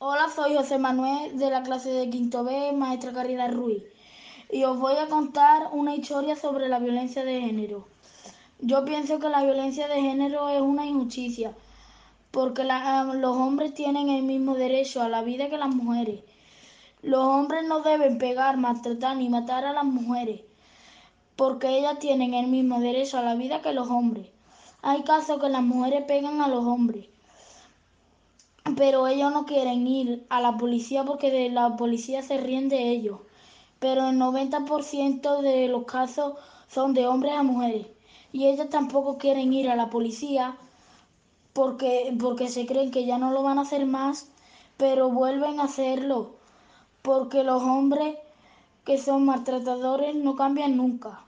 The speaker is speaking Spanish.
Hola, soy José Manuel de la clase de Quinto B, maestra Caridad Ruiz, y os voy a contar una historia sobre la violencia de género. Yo pienso que la violencia de género es una injusticia, porque la, los hombres tienen el mismo derecho a la vida que las mujeres. Los hombres no deben pegar, maltratar ni matar a las mujeres, porque ellas tienen el mismo derecho a la vida que los hombres. Hay casos que las mujeres pegan a los hombres pero ellos no quieren ir a la policía porque de la policía se ríen de ellos. Pero el 90% de los casos son de hombres a mujeres y ellas tampoco quieren ir a la policía porque, porque se creen que ya no lo van a hacer más, pero vuelven a hacerlo porque los hombres que son maltratadores no cambian nunca.